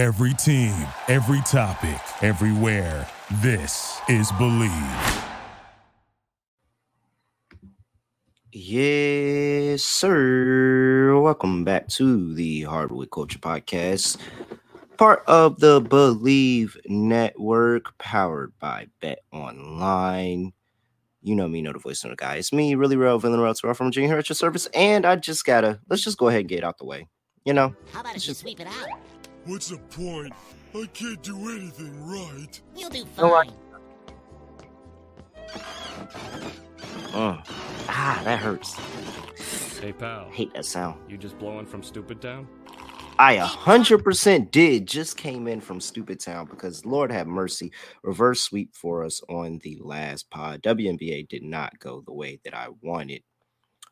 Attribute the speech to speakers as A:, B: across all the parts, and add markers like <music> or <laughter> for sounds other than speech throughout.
A: Every team, every topic, everywhere. This is Bleav.
B: Yes, sir. Welcome back to the Hardwood Culture Podcast, part of the Bleav Network, powered by Bet Online. You know me, know the voice of the guy. It's me, really real, villain real, to from Junior Hero Service, and I just gotta let's just go ahead and get it out the way. You know,
C: How about if you sweep it out?
D: What's the point? I can't do anything right.
C: You'll do
B: know what?
C: fine.
B: uh, ah, that hurts.
E: Hey pal,
B: I hate that sound.
E: you just blowing from Stupid Town?
B: I a hundred percent did just came in from Stupid Town because Lord have mercy, reverse sweep for us on the last pod. WNBA did not go the way that I wanted,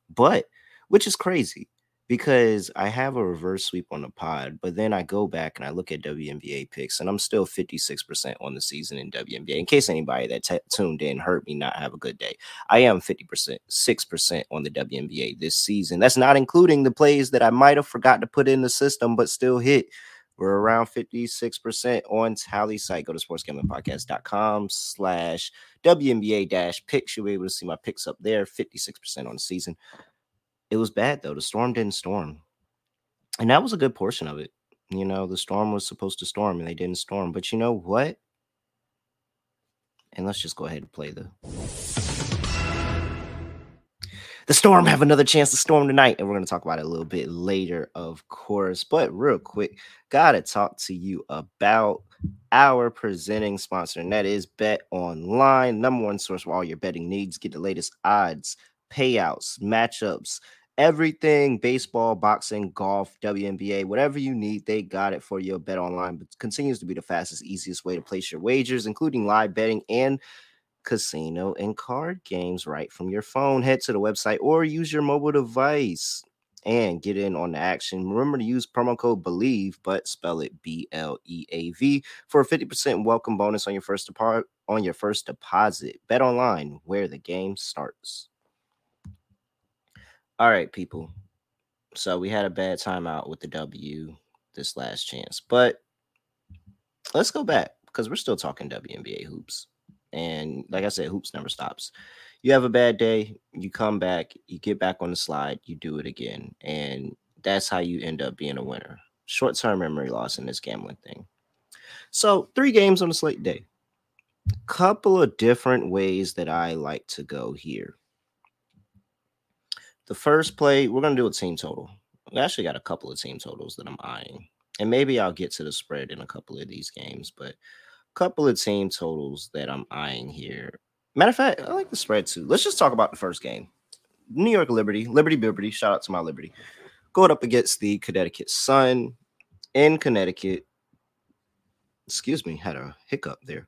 B: but which is crazy because I have a reverse sweep on the pod, but then I go back and I look at WNBA picks and I'm still 56% on the season in WNBA. In case anybody that t- tuned in heard me not have a good day, I am 50%, 6% on the WNBA this season. That's not including the plays that I might have forgot to put in the system, but still hit. We're around 56% on Tally site. Go to sportsgamblingpodcast.com slash WNBA dash picks. You'll be able to see my picks up there. 56% on the season. It was bad though. The storm didn't storm. And that was a good portion of it. You know, the storm was supposed to storm and they didn't storm. But you know what? And let's just go ahead and play the the storm have another chance to storm tonight and we're going to talk about it a little bit later of course but real quick gotta talk to you about our presenting sponsor and that is bet online number one source for all your betting needs get the latest odds payouts matchups everything baseball boxing golf WNBA whatever you need they got it for you bet online but continues to be the fastest easiest way to place your wagers including live betting and casino and card games right from your phone. Head to the website or use your mobile device and get in on the action. Remember to use promo code BLEAV, but spell it B L E A V for a 50% welcome bonus on your first depart on your first deposit. Bet online where the game starts. All right, people. So we had a bad time out with the W this last chance, but let's go back because we're still talking WNBA hoops. And like I said, hoops never stops. You have a bad day, you come back, you get back on the slide, you do it again. And that's how you end up being a winner. Short term memory loss in this gambling thing. So, three games on a slate day. A couple of different ways that I like to go here. The first play, we're going to do a team total. We actually got a couple of team totals that I'm eyeing. And maybe I'll get to the spread in a couple of these games, but a couple of team totals that I'm eyeing here. Matter of fact, I like the spread too. Let's just talk about the first game. New York Liberty, Liberty Liberty. Shout out to my Liberty. Going up against the Connecticut Sun in Connecticut. Excuse me, had a hiccup there.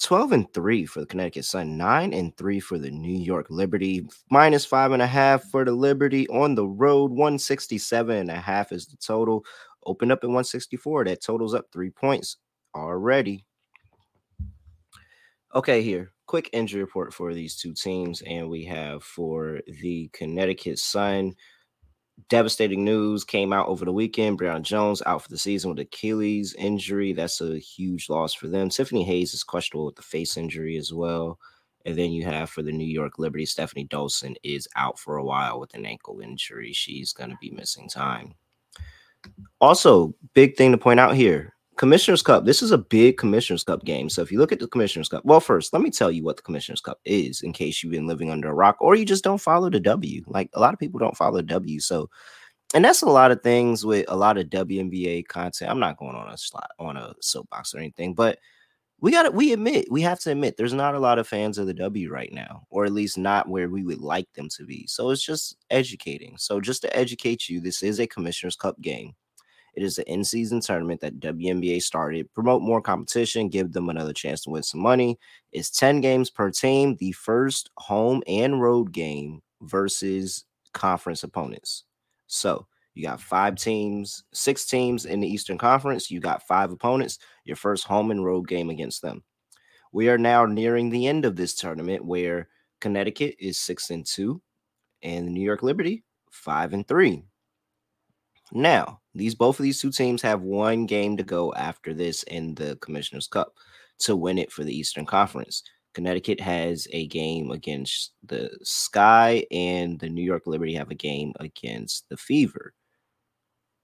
B: 12 and 3 for the Connecticut Sun, 9 and 3 for the New York Liberty, minus five and a half for the Liberty on the road. 167 and a half is the total. Open up at 164. That totals up three points already. Okay, here. Quick injury report for these two teams. And we have for the Connecticut Sun. Devastating news came out over the weekend. Brionna Jones out for the season with Achilles injury. That's a huge loss for them. Tiffany Hayes is questionable with the face injury as well. And then you have for the New York Liberty, Stefanie Dolson is out for a while with an ankle injury. She's going to be missing time. Also, big thing to point out here Commissioner's Cup. This is a big Commissioner's Cup game. So if you look at the Commissioner's Cup, well, first, let me tell you what the Commissioner's Cup is in case you've been living under a rock or you just don't follow the W. Like a lot of people don't follow the W. So, and that's a lot of things with a lot of WNBA content. I'm not going on a slot on a soapbox or anything, but we got to we admit we have to admit there's not a lot of fans of the W right now, or at least not where we would like them to be. So it's just educating. So just to educate you, this is a Commissioner's Cup game. It is an in-season tournament that WNBA started. Promote more competition, give them another chance to win some money. It's 10 games per team. The first home and road game versus conference opponents. So you got five teams, six teams in the Eastern Conference. You got five opponents. Your first home and road game against them. We are now nearing the end of this tournament where Connecticut is six and two, and New York Liberty five and three. Now, these both of these two teams have one game to go after this in the Commissioner's Cup to win it for the Eastern Conference. Connecticut has a game against the Sky, and the New York Liberty have a game against the Fever.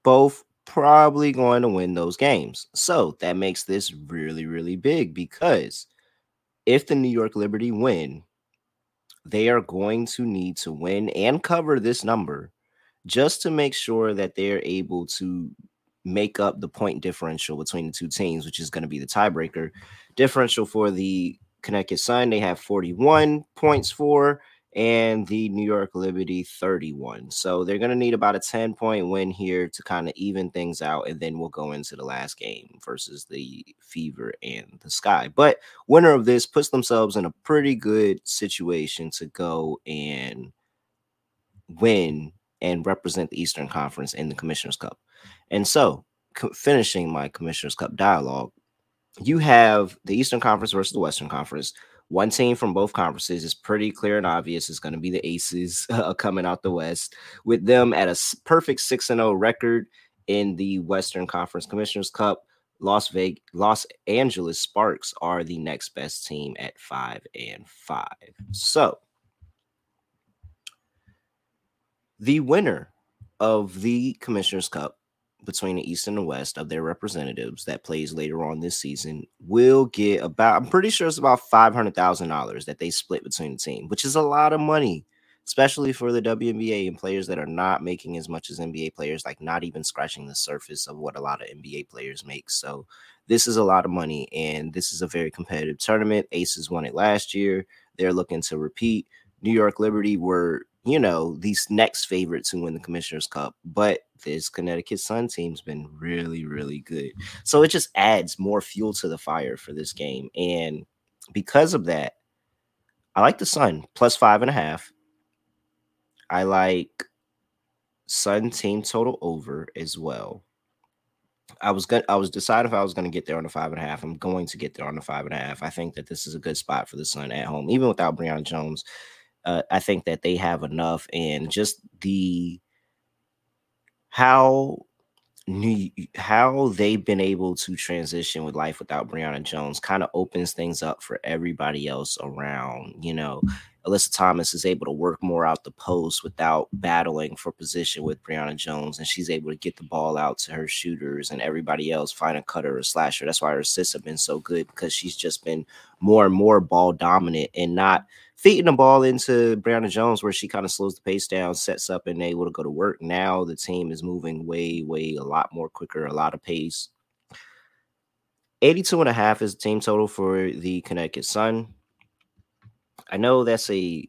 B: Both probably going to win those games. So that makes this really, really big because if the New York Liberty win, they are going to need to win and cover this number just to make sure that they're able to make up the point differential between the two teams, which is going to be the tiebreaker. Differential for the Connecticut Sun, they have 41 points for, and the New York Liberty 31. So they're going to need about a 10 point win here to kind of even things out. And then we'll go into the last game versus the Fever and the Sky. But winner of this puts themselves in a pretty good situation to go and win and represent the Eastern Conference in the Commissioner's Cup. And so, co- finishing my Commissioner's Cup dialogue, you have the Eastern Conference versus the Western Conference. One team from both conferences is pretty clear and obvious. It's going to be the Aces <laughs> uh, coming out the West, with them at a perfect 6 0 record in the Western Conference Commissioner's Cup. Las Vegas, Los Angeles Sparks are the next best team at five and five. So, the winner of the Commissioner's Cup between the East and the West of their representatives that plays later on this season will get about, I'm pretty sure it's about $500,000 that they split between the team, which is a lot of money, especially for the WNBA and players that are not making as much as NBA players, like not even scratching the surface of what a lot of NBA players make. So this is a lot of money, and this is a very competitive tournament. Aces won it last year. They're looking to repeat. New York Liberty were you know, these next favorites who win the Commissioner's Cup. But this Connecticut Sun team's been really, really good. So it just adds more fuel to the fire for this game. And because of that, I like the Sun plus five and a half. I like Sun team total over as well. I was going I was deciding if I was to get there on the five and a half. I'm going to get there on the five and a half. I think that this is a good spot for the Sun at home, even without Brionna Jones uh, I think that they have enough, and just the how new how they've been able to transition with life without Brionna Jones kind of opens things up for everybody else around. You know, Alyssa Thomas is able to work more out the post without battling for position with Brionna Jones, and she's able to get the ball out to her shooters and everybody else find a cutter or slasher. That's why her assists have been so good because she's just been more and more ball dominant and not feeding the ball into Brionna Jones where she kind of slows the pace down, sets up, and able to go to work. Now the team is moving way, way a lot more quicker, a lot of pace. 82 and a half is the team total for the Connecticut Sun. I know that's a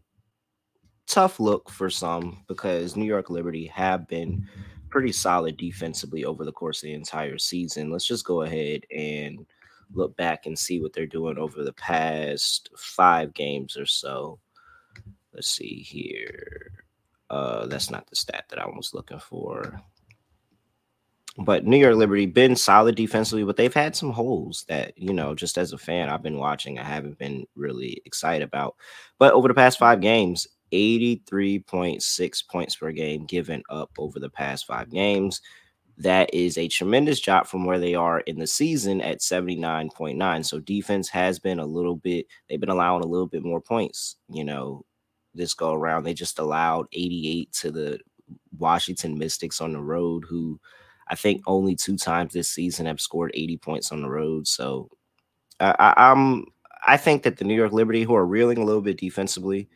B: tough look for some because New York Liberty have been pretty solid defensively over the course of the entire season. Let's just go ahead and look back and see what they're doing over the past five games or so. Let's see here. Uh, that's not the stat that I was looking for. But New York Liberty been solid defensively, but they've had some holes that, you know, just as a fan, I've been watching. I haven't been really excited about. But over the past five games, 83.6 points per game given up over the past five games. That is a tremendous drop from where they are in the season at 79.9. So defense has been a little bit, they've been allowing a little bit more points, you know, this go around. They just allowed 88 to the Washington Mystics on the road, who I think only two times this season have scored 80 points on the road. So I, I'm I think that the New York Liberty, who are reeling a little bit defensively,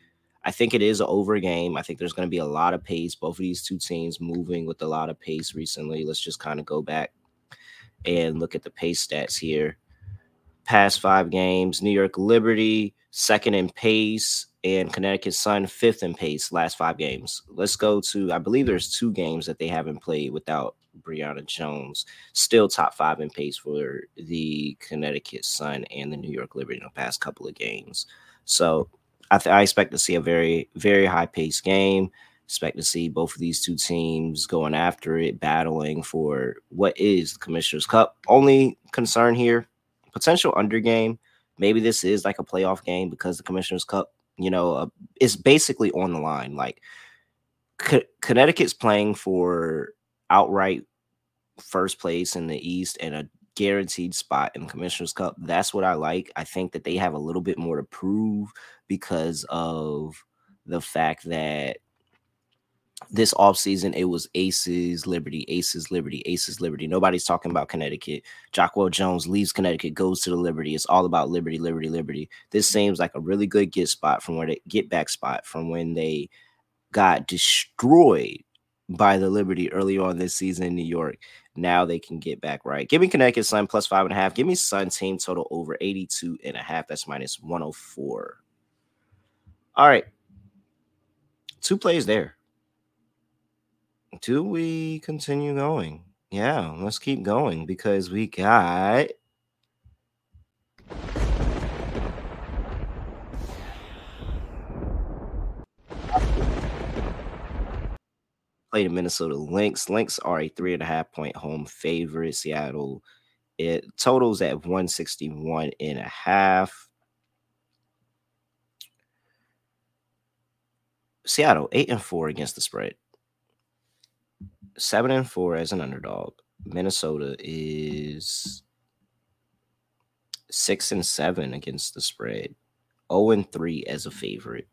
B: I think it is an over game. I think there's going to be a lot of pace. Both of these two teams moving with a lot of pace recently. Let's just kind of go back and look at the pace stats here. Past five games, New York Liberty second in pace, and Connecticut Sun fifth in pace last five games. Let's go to I believe there's two games that they haven't played without Brionna Jones. Still top five in pace for the Connecticut Sun and the New York Liberty in the past couple of games. So I, th- I expect to see a very very high pace game. Expect to see both of these two teams going after it, battling for what is the Commissioner's Cup. Only concern here, potential under game. Maybe this is like a playoff game because the Commissioner's Cup, you know, uh, is basically on the line. Like C- Connecticut's playing for outright first place in the East and a guaranteed spot in the Commissioner's Cup. That's what I like. I think that they have a little bit more to prove because of the fact that this offseason it was aces liberty aces liberty aces liberty. Nobody's talking about connecticut. Jonquel Jones leaves connecticut goes to the liberty. It's all about liberty liberty liberty. This mm-hmm. seems like a really good get spot from where they get back spot from when they got destroyed by the liberty early on this season in new york. Now they can get back right. Give me connecticut sun plus five and a half. Give me sun team total over 82 and a half. That's minus 104 all right. Two plays there. Do we continue going? Yeah, let's keep going because we got play the Minnesota Lynx. Lynx are a three and a half point home favorite. Seattle it totals at 161 and a half. Seattle eight and four against the spread seven and four as an underdog. Minnesota is six and seven against the spread. 0 and 3 as a favorite.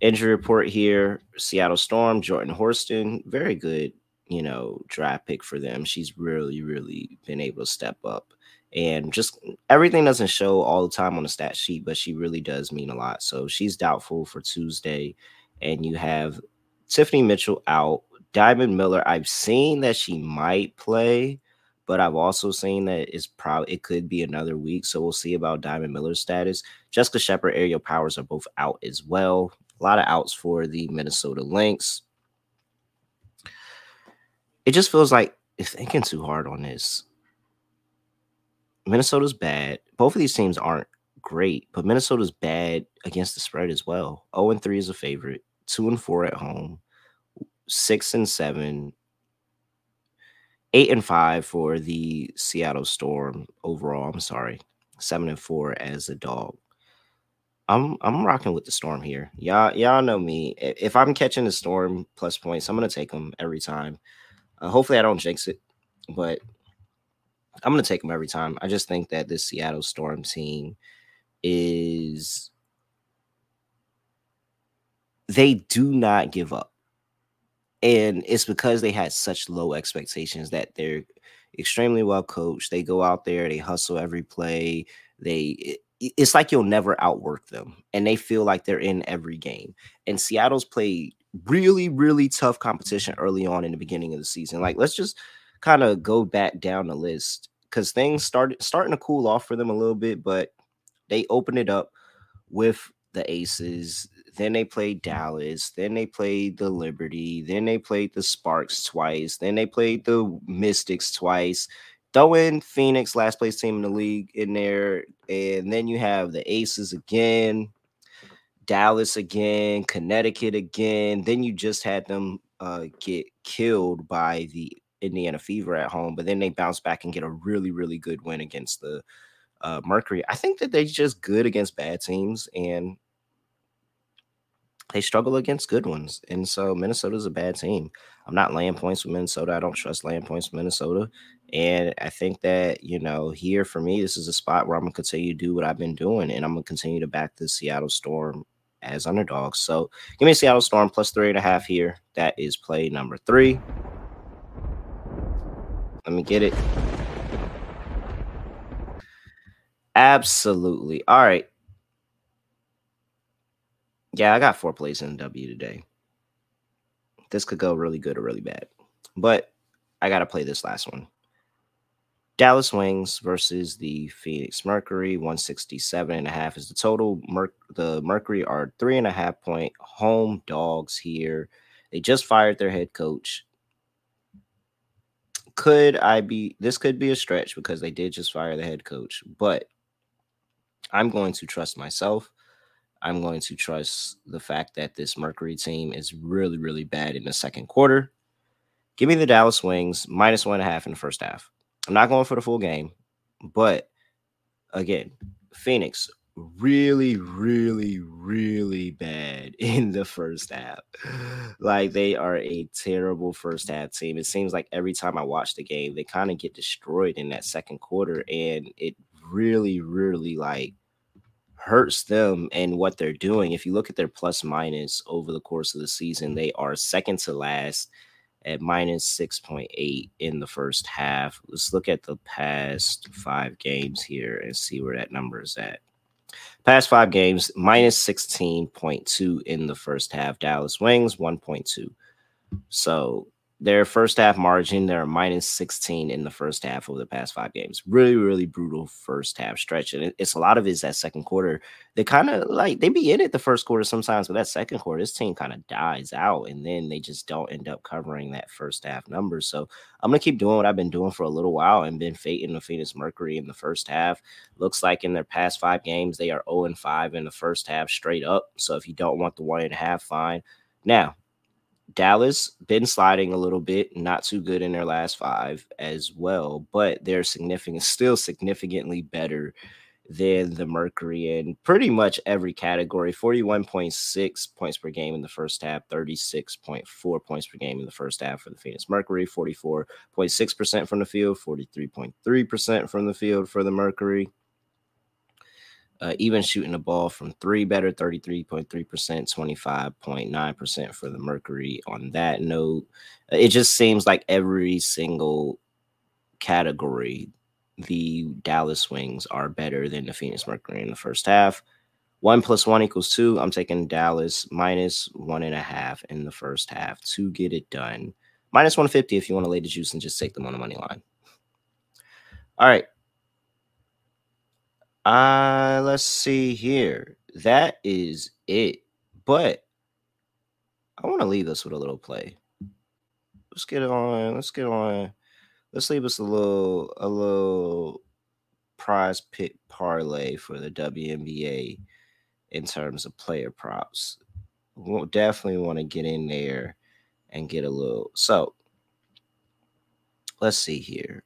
B: Injury report here Seattle Storm, Jordan Horston, very good, you know, draft pick for them. She's really, really been able to step up. And just everything doesn't show all the time on the stat sheet, but she really does mean a lot. So she's doubtful for Tuesday. And you have Tiffany Mitchell out, Diamond Miller, I've seen that she might play, but I've also seen that it's probably it could be another week. So we'll see about Diamond Miller's status. Jessica Shepard, Aerial Powers are both out as well. A lot of outs for the Minnesota Lynx. It just feels like it's thinking too hard on this. Minnesota's bad. Both of these teams aren't great, but Minnesota's bad against the spread as well. 0 and 3 is a favorite, 2 and 4 at home six and seven, eight and five for the Seattle Storm overall. I'm sorry, seven and four as a dog. I'm I'm rocking with the Storm here. Y'all y'all know me. If I'm catching the Storm plus points, I'm gonna take them every time. Uh, hopefully, I don't jinx it, but I'm gonna take them every time. I just think that this Seattle Storm team is they do not give up and it's because they had such low expectations that they're extremely well coached. They go out there, they hustle every play. They it's like you'll never outwork them, and they feel like they're in every game. And Seattle's played really, really tough competition early on in the beginning of the season. Like, let's just kind of go back down the list because things started starting to cool off for them a little bit, but they opened it up with the Aces. Then they played Dallas. Then they played the Liberty. Then they played the Sparks twice. Then they played the Mystics twice. Throw in Phoenix, last place team in the league, in there. And then you have the Aces again, Dallas again, Connecticut again. Then you just had them uh, get killed by the Indiana Fever at home, but then they bounce back and get a really, really good win against the uh, Mercury. I think that they're just good against bad teams and they struggle against good ones. And so Minnesota's a bad team. I'm not laying points with Minnesota. I don't trust laying points with Minnesota. And I think that, you know, here for me, this is a spot where I'm going to continue to do what I've been doing. And I'm going to continue to back the Seattle Storm as underdogs. So give me Seattle Storm plus three and a half here. That is play number three. Let me get it. Absolutely. All right. Yeah, I got four plays in W today. This could go really good or really bad. But I got to play this last one. Dallas Wings versus the Phoenix Mercury. 167 and a half is the total. Mer- the Mercury are three and a half point home dogs here. They just fired their head coach. Could I be this could be a stretch because they did just fire the head coach, but I'm going to trust myself. I'm going to trust the fact that this Mercury team is really, really bad in the second quarter. Give me the Dallas Wings minus one and a half in the first half. I'm not going for the full game, but again, Phoenix really, really, really bad <laughs> in the first half. Like they are a terrible first half team. It seems like every time I watch the game, they kind of get destroyed in that second quarter, and it really, really like hurts them and what they're doing. If you look at their plus minus over the course of the season, they are second to last at minus 6.8 in the first half. Let's look at the past five games here and see where that number is at. Past five games, minus 16.2 in the first half. Dallas Wings, 1.2. So their first half margin, they're minus 16 in the first half of the past five games. Really, really brutal first half stretch. And it's a lot of it's that second quarter. They kind of like they be in it the first quarter sometimes, but that second quarter, this team kind of dies out and then they just don't end up covering that first half number. So I'm gonna keep doing what I've been doing for a little while and been fading the Phoenix Mercury in the first half. Looks like in their past five games, they are 0 and 5 in the first half straight up. So if you don't want the one and a half, fine. Now, Dallas been sliding a little bit, not too good in their last five as well, but they're significant, still significantly better than the Mercury in pretty much every category 41.6 points per game in the first half, 36.4 points per game in the first half for the Phoenix Mercury, 44.6% from the field, 43.3% from the field for the Mercury. Uh, even shooting the ball from three better 33.3%, 25.9% for the Mercury on that note. It just seems like every single category, the Dallas Wings are better than the Phoenix Mercury in the first half. One plus one equals two. I'm taking Dallas minus one and a half in the first half to get it done. Minus 150 if you want to lay the juice and just take them on the money line. All right. Uh, let's see here. That is it. But I want to leave us with a little play. Let's get on. Let's get on. Let's leave us a little a little prize pit parlay for the WNBA in terms of player props. We'll definitely want to get in there and get a little. So let's see here.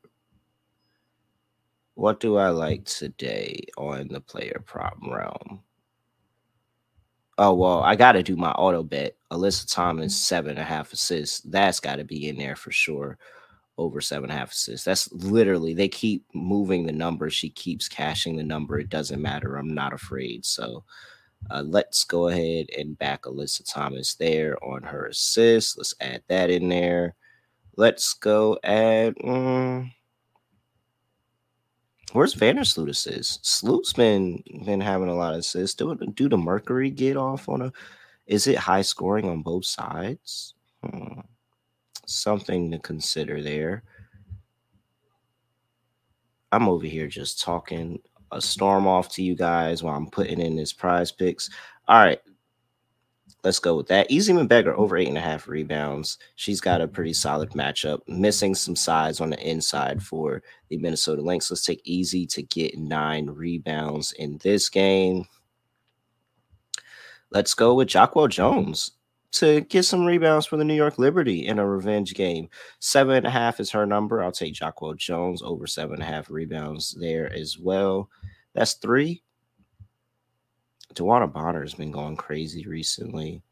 B: What do I like today on the player prop realm? Oh well, I got to do my auto bet. Alyssa Thomas seven and a half assists. That's got to be in there for sure. Over seven and a half assists. That's literally they keep moving the number. She keeps cashing the number. It doesn't matter. I'm not afraid. So uh, let's go ahead and back Alyssa Thomas there on her assist. Let's add that in there. Let's go add. Um, Where's Vandersloot assists? Sloot's been been having a lot of assists. Do, do the Mercury get off on a? Is it high scoring on both sides? Hmm. Something to consider there. I'm over here just talking a storm off to you guys while I'm putting in this prize picks. All right, Let's go with that. Ezi Magbegor over eight and a half rebounds. She's got a pretty solid matchup, missing some size on the inside for the Minnesota Lynx. Let's take Ezi to get nine rebounds in this game. Let's go with Jonquel Jones to get some rebounds for the New York Liberty in a revenge game. Seven and a half is her number. I'll take Jonquel Jones over seven and a half rebounds there as well. That's three. DeWanna Bonner has been going crazy recently.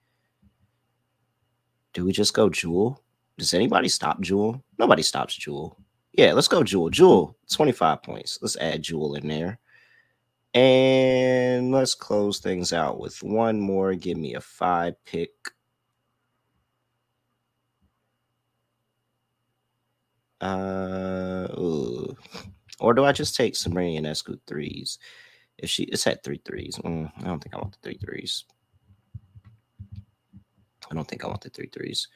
B: Do we just go Jewell? Does anybody stop Jewell? Nobody stops Jewell. Yeah, let's go Jewell. Jewell, 25 points. Let's add Jewell in there. And let's close things out with one more. Give me a five pick. Uh, ooh. or do I just take Sabrina Ionescu threes? If she it's at three threes, mm, I don't think I want the three threes. I don't think I want the three threes.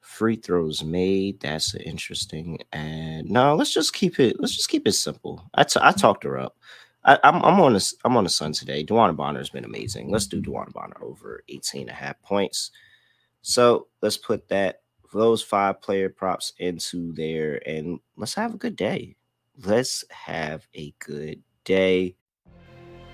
B: Free throws made. That's interesting. And no, let's just keep it. Let's just keep it simple. I, t- I talked her up. I, am I'm, I'm on this. I'm on the sun today. DeWanna Bonner has been amazing. Let's do DeWanna Bonner over 18 and a half points. So let's put that those five player props into there and let's have a good day. Let's have a good day.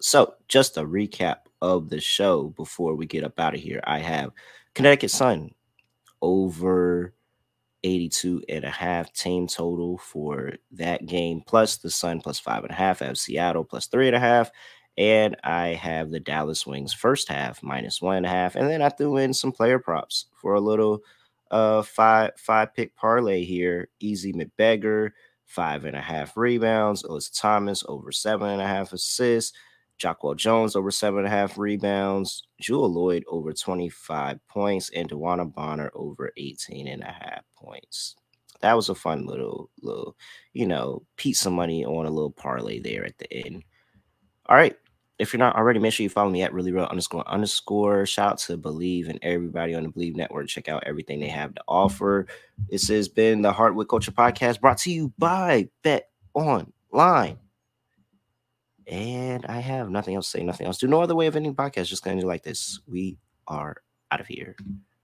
B: So, just a recap of the show before we get up out of here. I have Connecticut Sun over 82 and a half team total for that game, plus the Sun plus five and a half. I have Seattle plus three and a half. And I have the Dallas Wings first half minus one and a half. And then I threw in some player props for a little uh five five pick parlay here. Ezi Magbegor, five and a half rebounds. Alyssa Thomas over seven and a half assists. Jonquel Jones over seven and a half rebounds, Jewell Loyd over 25 points, and DeWanna Bonner over 18 and a half points. That was a fun little, little, you know, pizza money on a little parlay there at the end. All right. If you're not already, make sure you follow me at really real underscore underscore. Shout out to Bleav and everybody on the Bleav Network. Check out everything they have to offer. This has been the Hardwood Culture Podcast brought to you by Bet Online. And I have nothing else to say, nothing else. Do no other way of ending podcast. Just to do like this. We are out of here.